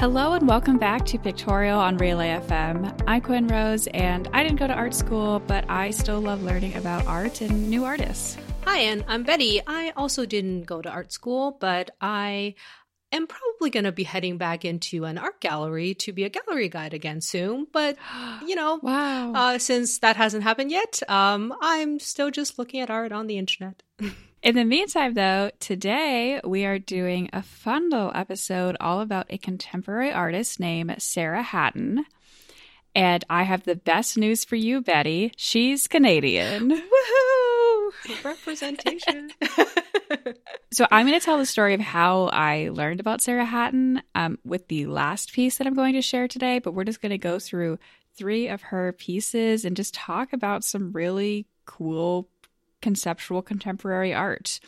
Hello and welcome back to Pictorial on Relay FM. I'm Quinn Rose, and I didn't go to art school, but I still love learning about art and new artists. Hi, and I'm Betty. I also didn't go to art school, but I am probably going to be heading back into an art gallery to be a gallery guide again soon. But, you know, Wow. uh, since that hasn't happened yet, um, I'm still just looking at art on the internet. In the meantime, though, today we are doing a fun little episode all about a contemporary artist named Sarah Hatton. And I have the best news for you, Betty. She's Canadian. Woohoo! Representation. So I'm going to tell the story of how I learned about Sarah Hatton um, with the last piece that I'm going to share today. But we're just going to go through three of her pieces and just talk about some really cool conceptual contemporary art.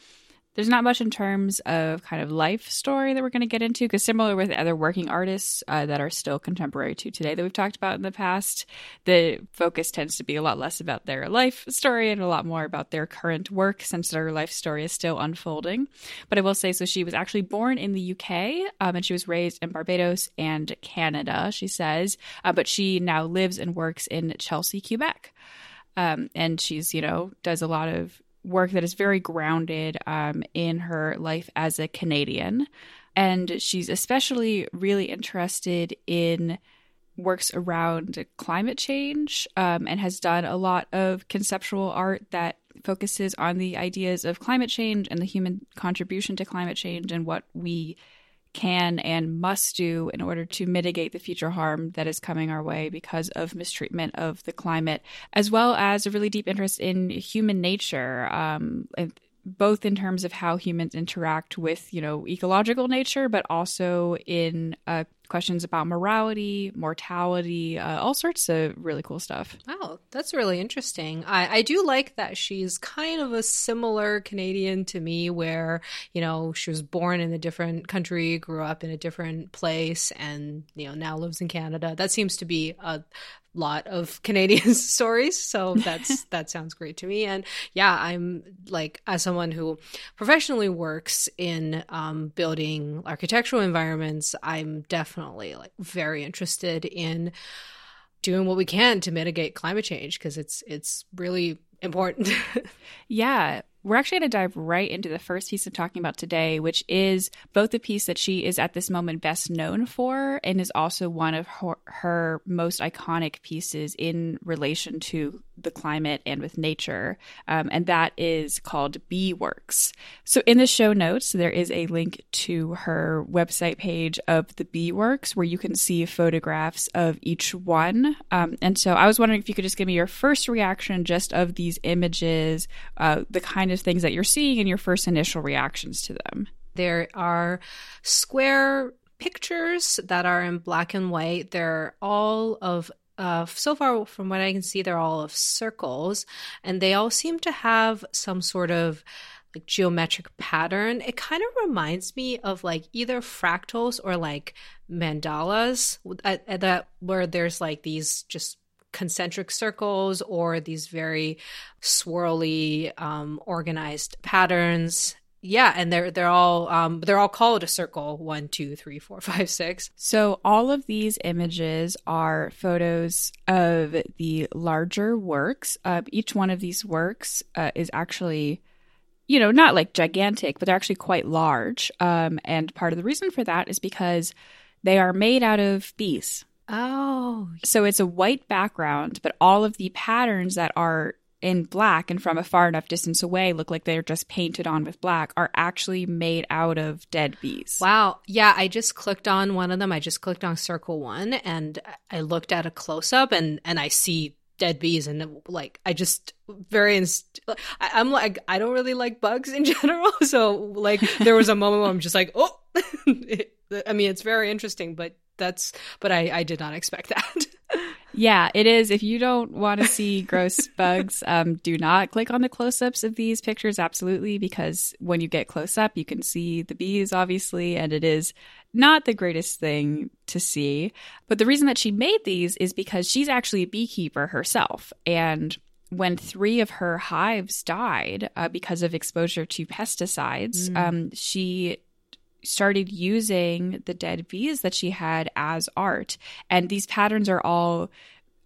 There's not much in terms of kind of life story that we're going to get into because similar with other working artists uh, that are still contemporary to today that we've talked about in the past, the focus tends to be a lot less about their life story and a lot more about their current work since their life story is still unfolding. But I will say, so she was actually born in the UK um, and she was raised in Barbados and Canada, she says, uh, but she now lives and works in Chelsea, Quebec. Um, and she's, you know, does a lot of work that is very grounded um, in her life as a Canadian. And she's especially really interested in works around climate change um, and has done a lot of conceptual art that focuses on the ideas of climate change and the human contribution to climate change and what we can and must do in order to mitigate the future harm that is coming our way because of mistreatment of the climate, as well as a really deep interest in human nature. Um, and both in terms of how humans interact with, you know, ecological nature, but also in uh, questions about morality, mortality, uh, all sorts of really cool stuff. Wow, that's really interesting. I, I do like that she's kind of a similar Canadian to me, where, you know, she was born in a different country, grew up in a different place, and, you know, now lives in Canada. That seems to be a lot of Canadian stories. So that's that sounds great to me. And yeah, I'm like as someone who professionally works in um, building architectural environments, I'm definitely like very interested in doing what we can to mitigate climate change because it's it's really important. Yeah, we're actually going to dive right into the first piece I'm talking about today, which is both the piece that she is at this moment best known for and is also one of her, her most iconic pieces in relation to the climate and with nature. Um, and that is called Bee Works. So in the show notes, there is a link to her website page of the Bee Works where you can see photographs of each one. Um, and so I was wondering if you could just give me your first reaction just of these images, uh, the kind of things that you're seeing, and your first initial reactions to them. There are square pictures that are in black and white. They're all of uh, so far from what I can see, they're all of circles, and they all seem to have some sort of like geometric pattern. It kind of reminds me of like either fractals or like mandalas at, at that where there's like these just concentric circles or these very swirly um, organized patterns yeah and they're they're all um they're all called a circle one two three four five six So, all of these images are photos of the larger works. Uh, each one of these works uh, is actually, you know, not like gigantic, but they're actually quite large. Um, and part of the reason for that is because they are made out of bees. Oh. So, it's a white background, but all of the patterns that are in black and from a far enough distance away look like they're just painted on with black are actually made out of dead bees. wow. Yeah i just clicked on one of them. I just clicked on circle one and i looked at a close-up and and i see dead bees and like i just very inst- I, i'm like i don't really like bugs in general. So like there was a moment where i'm just like oh i mean it's very interesting but that's but i i did not expect that Yeah, it is. If you don't want to see gross bugs, um, do not click on the close ups of these pictures, absolutely, because when you get close up, you can see the bees, obviously, and it is not the greatest thing to see. But the reason that she made these is because she's actually a beekeeper herself. And when three of her hives died uh, because of exposure to pesticides, um, she started using the dead bees that she had as art. And these patterns are all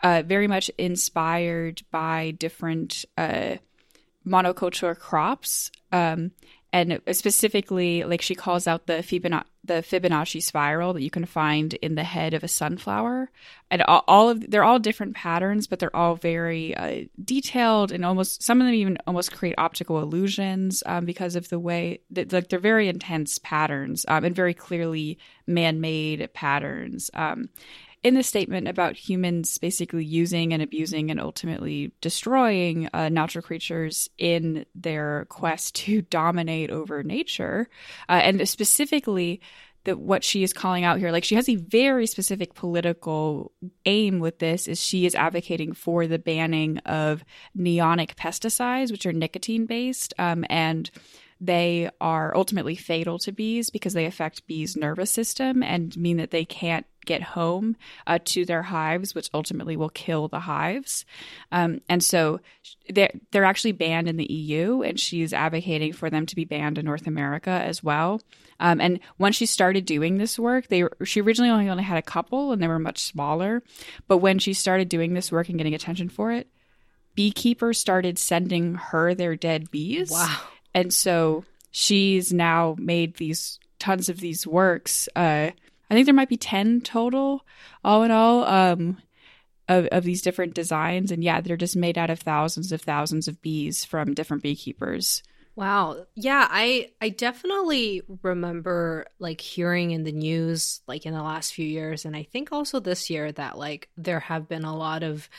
uh, very much inspired by different uh, monoculture crops. Um, and specifically, like she calls out the Fibonacci, the Fibonacci spiral that you can find in the head of a sunflower, and all, all of they're all different patterns, but they're all very uh, detailed and almost some of them even almost create optical illusions um, because of the way that like they're very intense patterns um, and very clearly man-made patterns. Um, in the statement about humans basically using and abusing and ultimately destroying uh, natural creatures in their quest to dominate over nature, uh, and specifically that what she is calling out here like she has a very specific political aim with this is she is advocating for the banning of neonic pesticides which are nicotine based um, and they are ultimately fatal to bees because they affect bees nervous system and mean that they can't get home uh, to their hives, which ultimately will kill the hives. Um, and so they're, they're actually banned in the EU, and she's advocating for them to be banned in North America as well. Um, and once she started doing this work, they she originally only, only had a couple, and they were much smaller. But when she started doing this work and getting attention for it, beekeepers started sending her their dead bees. Wow! And so she's now made these tons of these works. Uh, I think there might be 10 total, all in all, um, of, of these different designs. And yeah, they're just made out of thousands of thousands of bees from different beekeepers. Wow. Yeah, I I definitely remember like hearing in the news like in the last few years and I think also this year that like there have been a lot of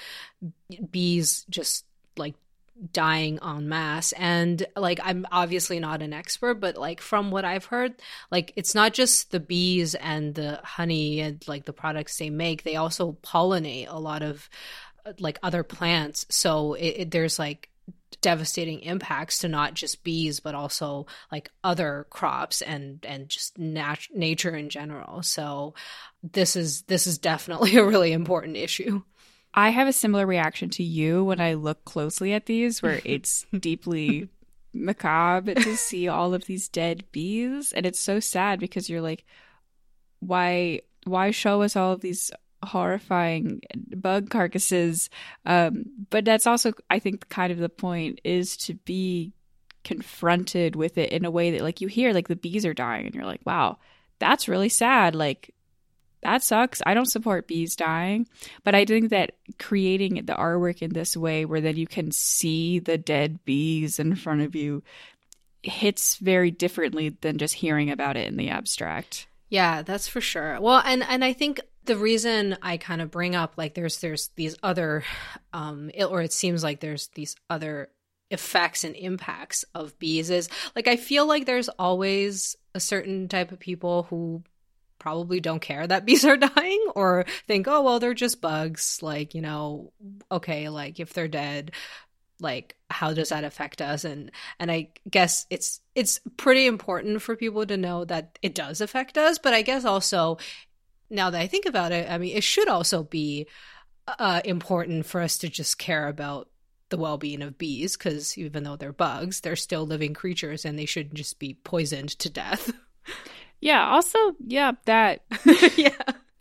bees just like dying en masse. And like i'm obviously not an expert but like from what i've heard like it's not just the bees and the honey and like the products they make. They also pollinate a lot of like other plants. So it, it, there's like devastating impacts to not just bees but also like other crops and and just nat- nature in general. So this is this is definitely a really important issue I have a similar reaction to you when I look closely at these, where it's deeply macabre to see all of these dead bees, and it's so sad because you're like, why, why show us all of these horrifying bug carcasses? Um, but that's also, I think, kind of the point is to be confronted with it in a way that, like, you hear like the bees are dying, and you're like, wow, that's really sad. Like that sucks. I don't support bees dying, but I think that creating the artwork in this way where then you can see the dead bees in front of you hits very differently than just hearing about it in the abstract. Yeah, that's for sure. Well, and and I think the reason I kind of bring up like there's there's these other um it, or it seems like there's these other effects and impacts of bees is like I feel like there's always a certain type of people who probably don't care that bees are dying or think, oh, well, they're just bugs. Like, you know, okay, like if they're dead, like how does that affect us and and i guess it's it's pretty important for people to know that it does affect us but i guess also now that i think about it i mean it should also be uh, important for us to just care about the well-being of bees because even though they're bugs they're still living creatures and they shouldn't just be poisoned to death Yeah. Also, yeah, that. yeah.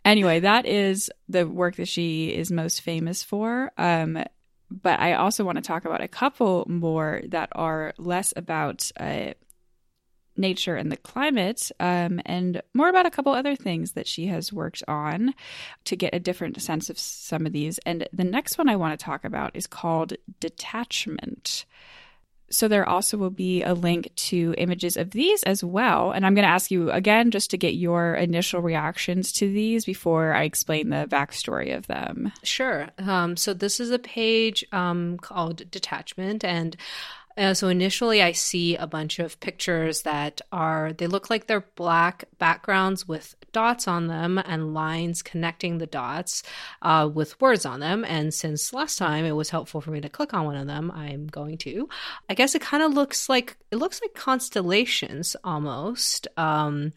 Anyway, that is the work that she is most famous for. Um, but I also want to talk about a couple more that are less about uh, nature and the climate, um, and more about a couple other things that she has worked on to get a different sense of some of these. And the next one I want to talk about is called detachment. So there also will be a link to images of these as well. And I'm going to ask you again just to get your initial reactions to these before I explain the backstory of them. Sure. Um, so this is a page um, called Detachment, and uh, so initially, I see a bunch of pictures that are, they look like they're black backgrounds with dots on them and lines connecting the dots uh, with words on them. And since last time it was helpful for me to click on one of them, I'm going to. I guess it kind of looks like, it looks like constellations almost, um,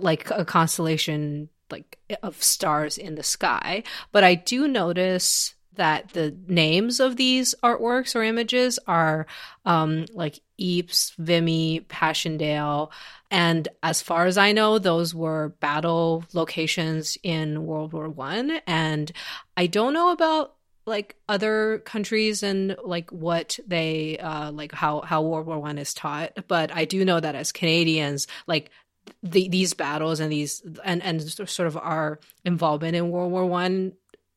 like a constellation like of stars in the sky. But I do notice that the names of these artworks or images are um, like Ypres, Vimy, Passchendaele. And as far as I know, those were battle locations in World War One. And I don't know about like other countries and like what they uh like how how World War One is taught, but I do know that as Canadians, like the, these battles and these and and sort of our involvement in World War One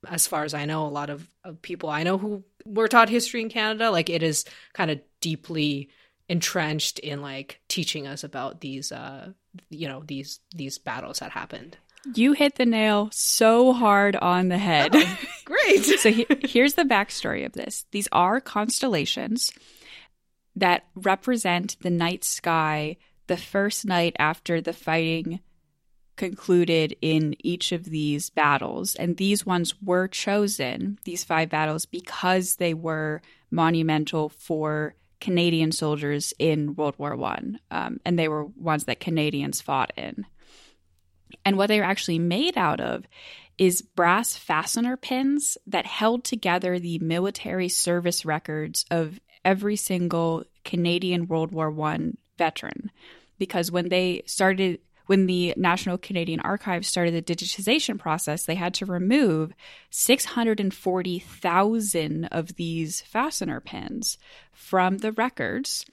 as far as I know, a lot of, of people I know who were taught history in Canada, like it is kind of deeply entrenched in like teaching us about these uh you know these these battles that happened. You hit the nail so hard on the head. Oh, great. So he, here's the backstory of this. These are constellations that represent the night sky the first night after the fighting concluded in each of these battles. And these ones were chosen, these five battles, because they were monumental for Canadian soldiers in World War One, um, and they were ones that Canadians fought in. And what they were actually made out of is brass fastener pins that held together the military service records of every single Canadian World War One veteran. Because when they started when the National Canadian Archives started the digitization process, they had to remove 640,000 of these fastener pins from the records.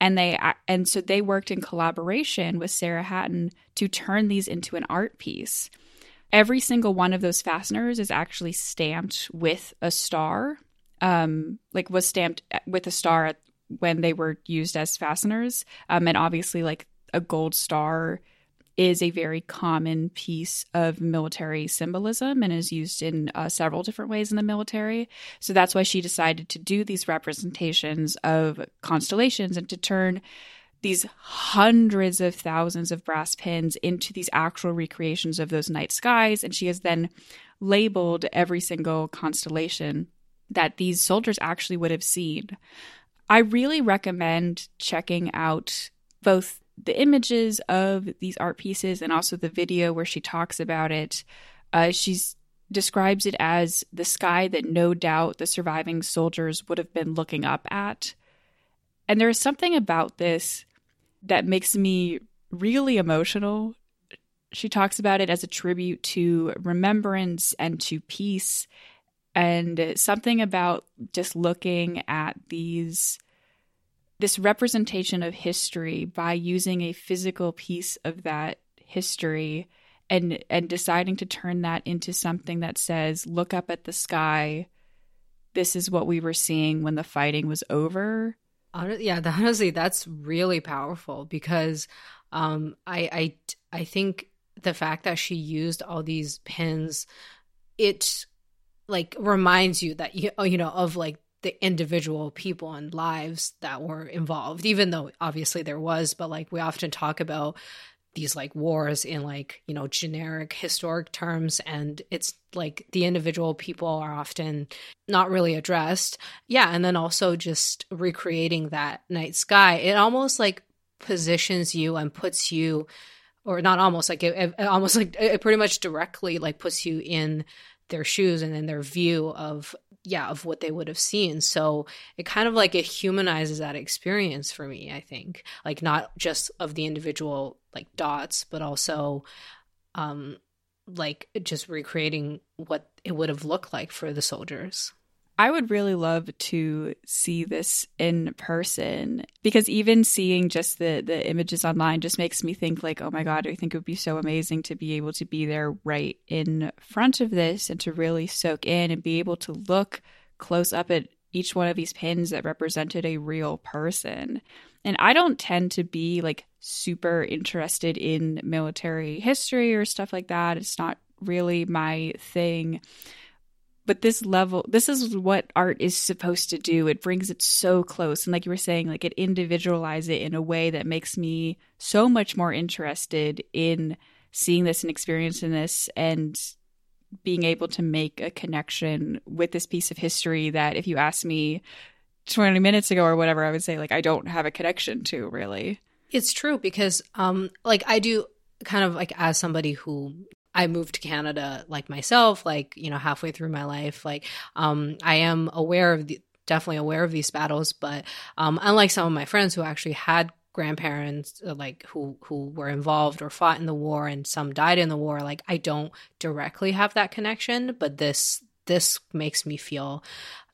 And they and so they worked in collaboration with Sarah Hatton to turn these into an art piece. Every single one of those fasteners is actually stamped with a star, um, like was stamped with a star when they were used as fasteners. Um, and obviously, like a gold star is a very common piece of military symbolism and is used in uh, several different ways in the military. So that's why she decided to do these representations of constellations and to turn these hundreds of thousands of brass pins into these actual recreations of those night skies. And she has then labeled every single constellation that these soldiers actually would have seen. I really recommend checking out both the images of these art pieces and also the video where she talks about it. Uh, she's describes it as the sky that no doubt the surviving soldiers would have been looking up at. And there's something about this that makes me really emotional. She talks about it as a tribute to remembrance and to peace, and something about just looking at these this representation of history by using a physical piece of that history and and deciding to turn that into something that says look up at the sky. This is what we were seeing when the fighting was over. Yeah honestly that's really powerful because um i i i think the fact that she used all these pins it like reminds you that you you know of like the individual people and lives that were involved even though obviously there was but like we often talk about these like wars in like you know generic historic terms and it's like the individual people are often not really addressed. Yeah and then also just recreating that night sky. It almost like positions you and puts you or not almost like it, it almost like it pretty much directly like puts you in their shoes and in their view of yeah of what they would have seen. So it kind of like it humanizes that experience for me i think. Like not just of the individual like dots but also um like just recreating what it would have looked like for the soldiers I would really love to see this in person because even seeing just the the images online just makes me think like, oh my god, I think it would be so amazing to be able to be there right in front of this and to really soak in and be able to look close up at each one of these pins that represented a real person. And I don't tend to be like super interested in military history or stuff like that. It's not really my thing but this level this is what art is supposed to do. It brings it so close. And like you were saying like it individualizes it in a way that makes me so much more interested in seeing this and experiencing this and being able to make a connection with this piece of history that if you asked me 20 minutes ago or whatever i would say like i don't have a connection to really. It's true because um like i do kind of like as somebody who I moved to Canada like myself, like, you know, halfway through my life. Like, um, I am aware of the, definitely aware of these battles, but um, unlike some of my friends who actually had grandparents uh, like who who were involved or fought in the war and some died in the war like I don't directly have that connection but this this makes me feel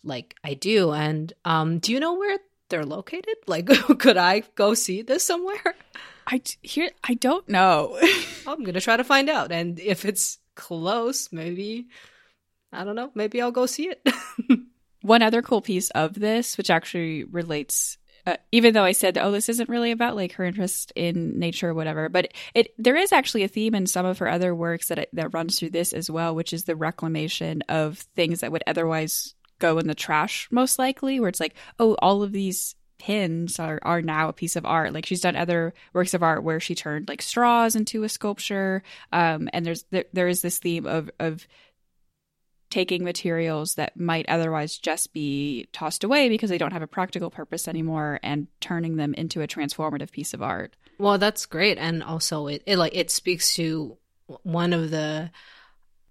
like I do and um do you know where they're located like could I go see this somewhere I here I don't know. I'm going to try to find out and if it's close maybe I don't know maybe I'll go see it One other cool piece of this, which actually relates, uh, even though I said, "Oh, this isn't really about like her interest in nature or whatever," but it, it there is actually a theme in some of her other works that that runs through this as well, which is the reclamation of things that would otherwise go in the trash, most likely. Where it's like, oh, all of these pins are, are now a piece of art. Like she's done other works of art where she turned like straws into a sculpture. Um, and there's there, there is this theme of of taking materials that might otherwise just be tossed away because they don't have a practical purpose anymore and turning them into a transformative piece of art. Well, that's great and also it, it like it speaks to one of the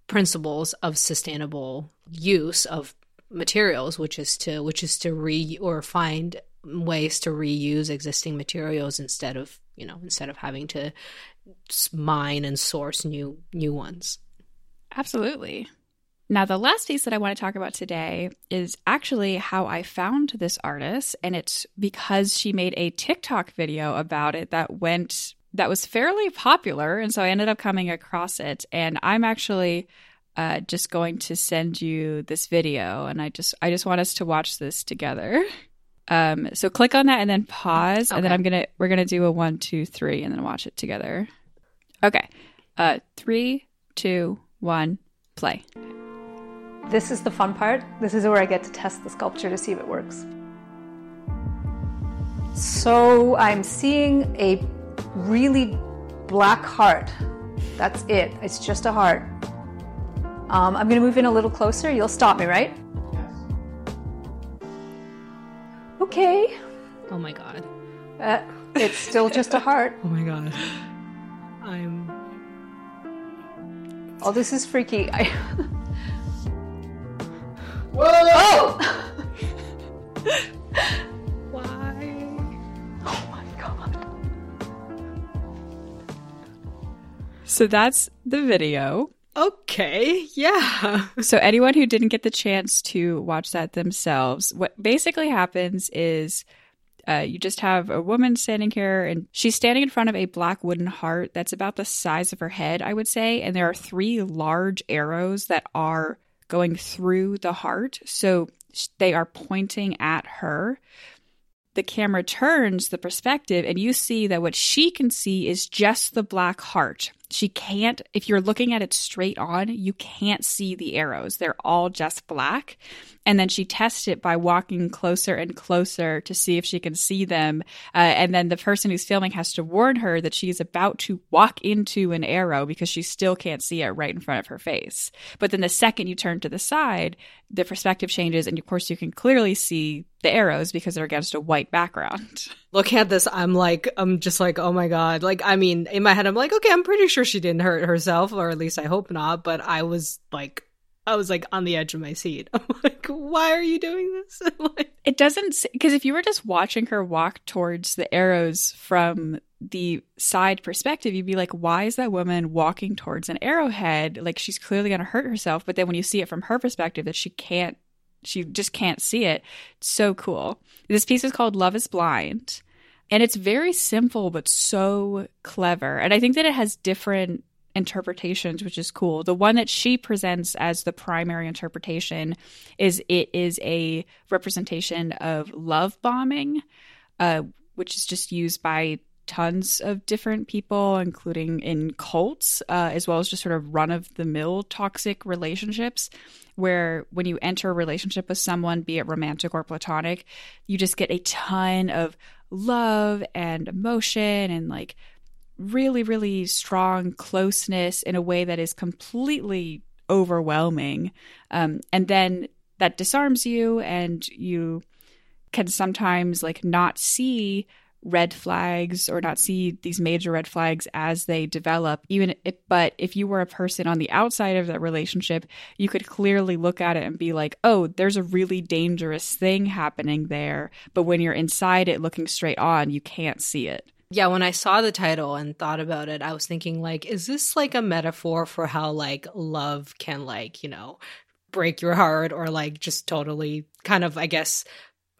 principles of sustainable use of materials which is to which is to re or find ways to reuse existing materials instead of, you know, instead of having to mine and source new new ones. Absolutely. Now, the last piece that I want to talk about today is actually how I found this artist, and it's because she made a TikTok video about it that went that was fairly popular, and so I ended up coming across it. And I'm actually uh, just going to send you this video, and I just I just want us to watch this together. Um, so click on that and then pause, okay. and then I'm gonna we're gonna do a one, two, three, and then watch it together. Okay, uh, three, two, one, play. This is the fun part. This is where I get to test the sculpture to see if it works. So I'm seeing a really black heart. That's it. It's just a heart. Um, I'm going to move in a little closer. You'll stop me, right? Okay. Oh my god. Uh, it's still just a heart. oh my god. I'm. Oh, this is freaky. I. Whoa! Oh! Why? Oh my god. So that's the video. Okay, yeah. so anyone who didn't get the chance to watch that themselves, what basically happens is uh, you just have a woman standing here, and she's standing in front of a black wooden heart that's about the size of her head, I would say. And there are three large arrows that are going through the heart. So they are pointing at her. The camera turns the perspective, and you see that what she can see is just the black heart. She can't, if you're looking at it straight on, you can't see the arrows. They're all just black. And then she tests it by walking closer and closer to see if she can see them. Uh, and then the person who's filming has to warn her that she is about to walk into an arrow because she still can't see it right in front of her face. But then the second you turn to the side, the perspective changes. And of course, you can clearly see the arrows because they're against a white background. Looking at this, I'm like, I'm just like, oh my God. Like, I mean, in my head, I'm like, okay, I'm pretty sure she didn't hurt herself, or at least I hope not. But I was like, I was like on the edge of my seat. I'm like, why are you doing this? it doesn't, because if you were just watching her walk towards the arrows from the side perspective, you'd be like, why is that woman walking towards an arrowhead? Like, she's clearly going to hurt herself. But then when you see it from her perspective, that she can't she just can't see it. It's so cool. This piece is called Love is Blind. And it's very simple, but so clever. And I think that it has different interpretations, which is cool. The one that she presents as the primary interpretation is it is a representation of love bombing, uh, which is just used by tons of different people, including in cults, uh, as well as just sort of run of the mill toxic relationships, where when you enter a relationship with someone, be it romantic or platonic, you just get a ton of love and emotion and like really, really strong closeness in a way that is completely overwhelming. Um, and then that disarms you, and you can sometimes like not see red flags or not see these major red flags as they develop. Even if, but if you were a person on the outside of that relationship you could clearly look at it and be like oh there's a really dangerous thing happening there. But when you're inside it looking straight on you can't see it. Yeah, when I saw the title and thought about it, I was thinking like, is this like a metaphor for how like love can like, you know, break your heart or like just totally kind of, I guess,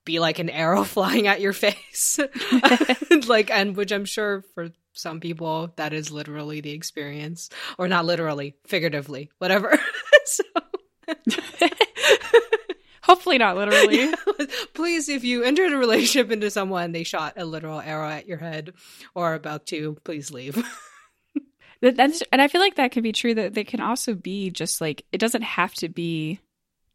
be like an arrow flying at your face. like, and which I'm sure for some people that is literally the experience, or not literally, figuratively, whatever. so. Hopefully not literally. Yeah. Please, if you entered a relationship into someone, they shot a literal arrow at your head or about to, please leave. That's, and I feel like that could be true that they can also be just like, it doesn't have to be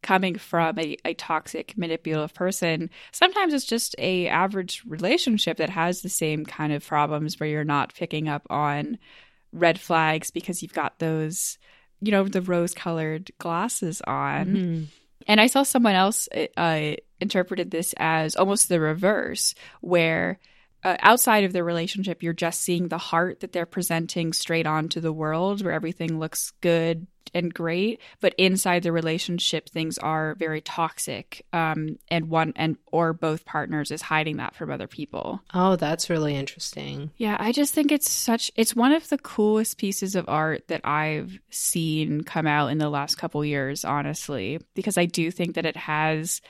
coming from a, a toxic manipulative person sometimes it's just a average relationship that has the same kind of problems where you're not picking up on red flags because you've got those you know the rose colored glasses on mm-hmm. and i saw someone else uh, interpreted this as almost the reverse where uh, outside of the relationship, you're just seeing the heart that they're presenting straight on to the world, where everything looks good, and great, but inside the relationship things are very toxic. Um, and one and or both partners is hiding that from other people. Oh, that's really interesting. Yeah, I just think it's such it's one of the coolest pieces of art that I've seen come out in the last couple years, honestly, because I do think that it has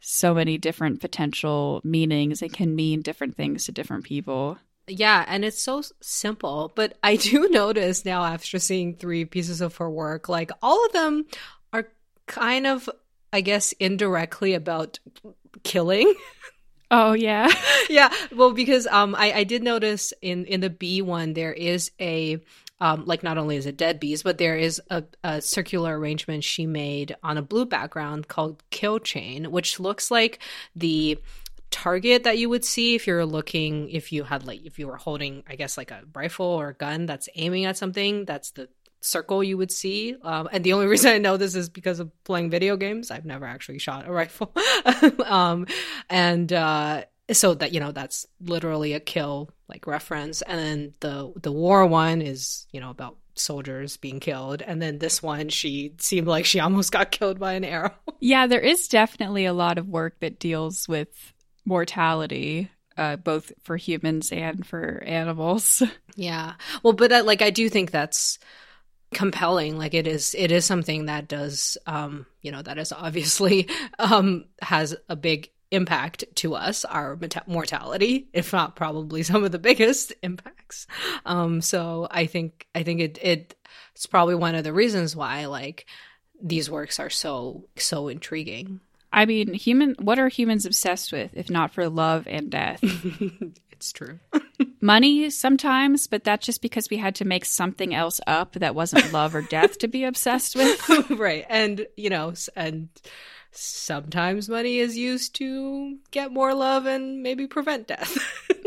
so many different potential meanings. It can mean different things to different people. Yeah, and it's so simple. But I do notice now after seeing three pieces of her work, like all of them are kind of, I guess, indirectly about killing. Oh yeah, yeah. Well, because um, I I did notice in in the bee one there is a um, like not only is it dead bees, but there is a, a, circular arrangement she made on a blue background called Kill Chain, which looks like the target that you would see if you're looking if you had like if you were holding i guess like a rifle or a gun that's aiming at something that's the circle you would see. Um, and the only reason i know this is because of playing video games. I've never actually shot a rifle. Um, and uh, so that you know that's literally a kill like reference. And then the the war one is you know about soldiers being killed. And then this one she seemed like she almost got killed by an arrow. Yeah there is definitely a lot of work that deals with mortality uh, both for humans and for animals. Yeah. Well, but uh, like I do think that's compelling like it is it is something that does um you know that is obviously um has a big impact to us our meta- mortality if not probably some of the biggest impacts um so i think i think it it it's probably one of the reasons why like these works are so so intriguing I mean, human. What are humans obsessed with if not for love and death? it's true. Money sometimes, but that's just because we had to make something else up that wasn't love or death to be obsessed with. right, and you know, and sometimes money is used to get more love and maybe prevent death.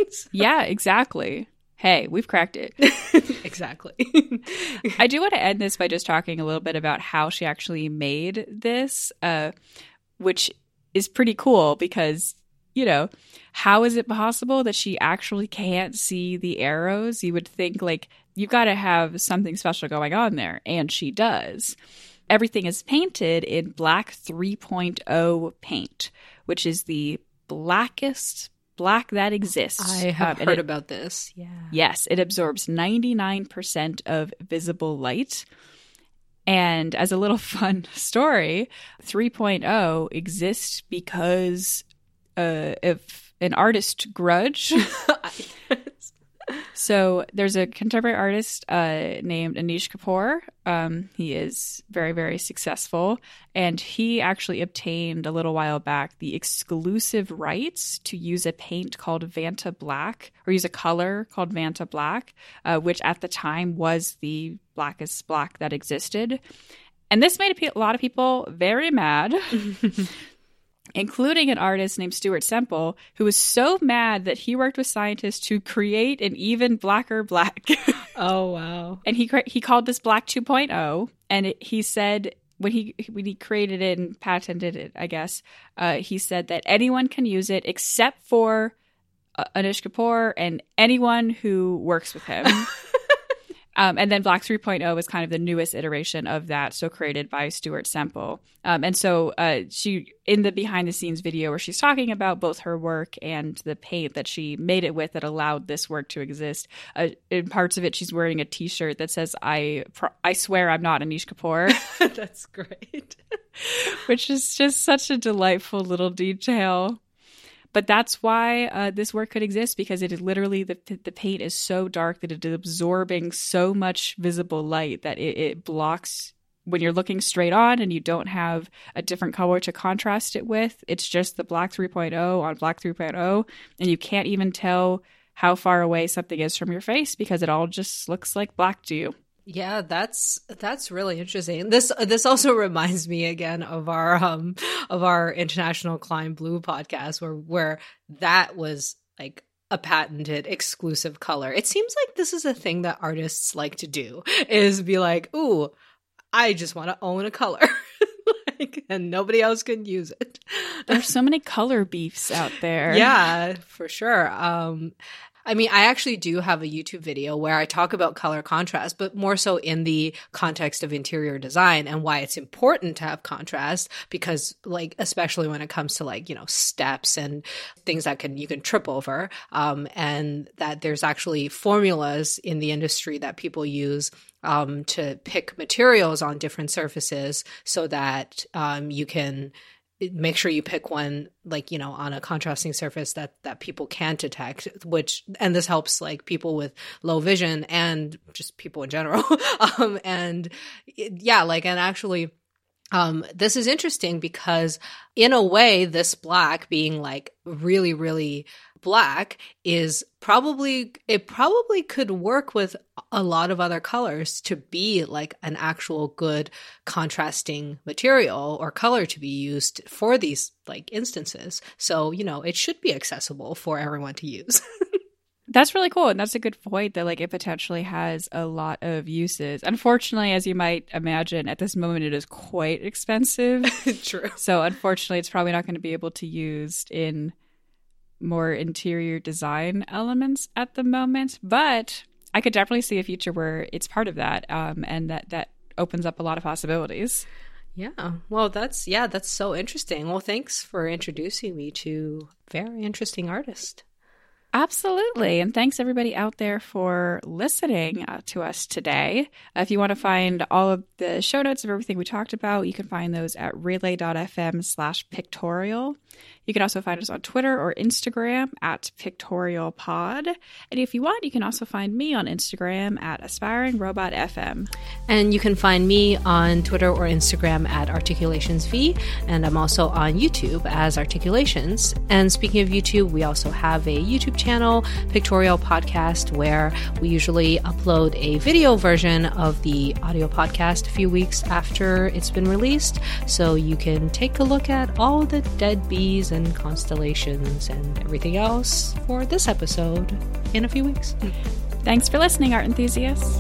so. Yeah, exactly. Hey, we've cracked it. exactly. I do want to end this by just talking a little bit about how she actually made this. Uh, which is pretty cool because, you know, how is it possible that she actually can't see the arrows? You would think, like, you've got to have something special going on there. And she does. Everything is painted in black 3.0 paint, which is the blackest black that exists. I have um, heard it, about this. Yeah. Yes, it absorbs 99% of visible light. And as a little fun story, 3.0 exists because uh, of an artist grudge. so there's a contemporary artist uh, named Anish Kapoor. Um, he is very, very successful. And he actually obtained a little while back the exclusive rights to use a paint called Vanta Black, or use a color called Vanta Black, uh, which at the time was the blackest black that existed. And this made a lot of people very mad. including an artist named Stuart Semple, who was so mad that he worked with scientists to create an even blacker black. oh wow! And he he called this Black 2.0, and it, he said when he when he created it and patented it, I guess uh, he said that anyone can use it except for uh, Anish Kapoor and anyone who works with him. Um, and then Black 3.0 is kind of the newest iteration of that, so created by Stuart Semple. Um, and so uh, she, in the behind the scenes video where she's talking about both her work and the paint that she made it with that allowed this work to exist, uh, in parts of it, she's wearing a t shirt that says, I, I swear I'm not Anish Kapoor. That's great. Which is just such a delightful little detail. But that's why uh, this work could exist because it is literally the the paint is so dark that it is absorbing so much visible light that it, it blocks when you're looking straight on and you don't have a different color to contrast it with. It's just the black 3.0 on black 3.0, and you can't even tell how far away something is from your face because it all just looks like black to you. Yeah, that's that's really interesting. This this also reminds me again of our um of our International Klein Blue podcast where where that was like a patented exclusive color. It seems like this is a thing that artists like to do is be like, "Ooh, I just want to own a color." like, and nobody else can use it. There's so many color beefs out there. Yeah, for sure. Um I mean, I actually do have a YouTube video where I talk about color contrast, but more so in the context of interior design and why it's important to have contrast because like, especially when it comes to like, you know, steps and things that can, you can trip over. Um, and that there's actually formulas in the industry that people use um, to pick materials on different surfaces so that um, you can make sure you pick one like you know on a contrasting surface that that people can detect which and this helps like people with low vision and just people in general. Um and yeah like and actually um, this is interesting because in a way, this black being like really, really black is probably, it probably could work with a lot of other colors to be like an actual good contrasting material or color to be used for these like instances. So, you know, it should be accessible for everyone to use. That's really cool. And that's a good point that like it potentially has a lot of uses. Unfortunately, as you might imagine, at this moment it is quite expensive. True. So unfortunately it's probably not going to be able to used in more interior design elements at the moment. But I could definitely see a future where it's part of that. Um, and that that opens up a lot of possibilities. Yeah. Well, that's yeah, that's so interesting. Well, thanks for introducing me to very interesting artist. Absolutely. And thanks everybody out there for listening uh, to us today. Uh, if you want to find all of the show notes of everything we talked about, you can find those at relay.fm slash pictorial. You can also find us on Twitter or Instagram at Pictorial Pod. And if you want, you can also find me on Instagram at Aspiring Robot FM. And you can find me on Twitter or Instagram at ArticulationsV. And I'm also on YouTube as Articulations. And speaking of YouTube, we also have a YouTube channel, Pictorial Podcast, where we usually upload a video version of the audio podcast a few weeks after it's been released. So you can take a look at all the dead bees and constellations and everything else for this episode in a few weeks. Thanks for listening, art enthusiasts.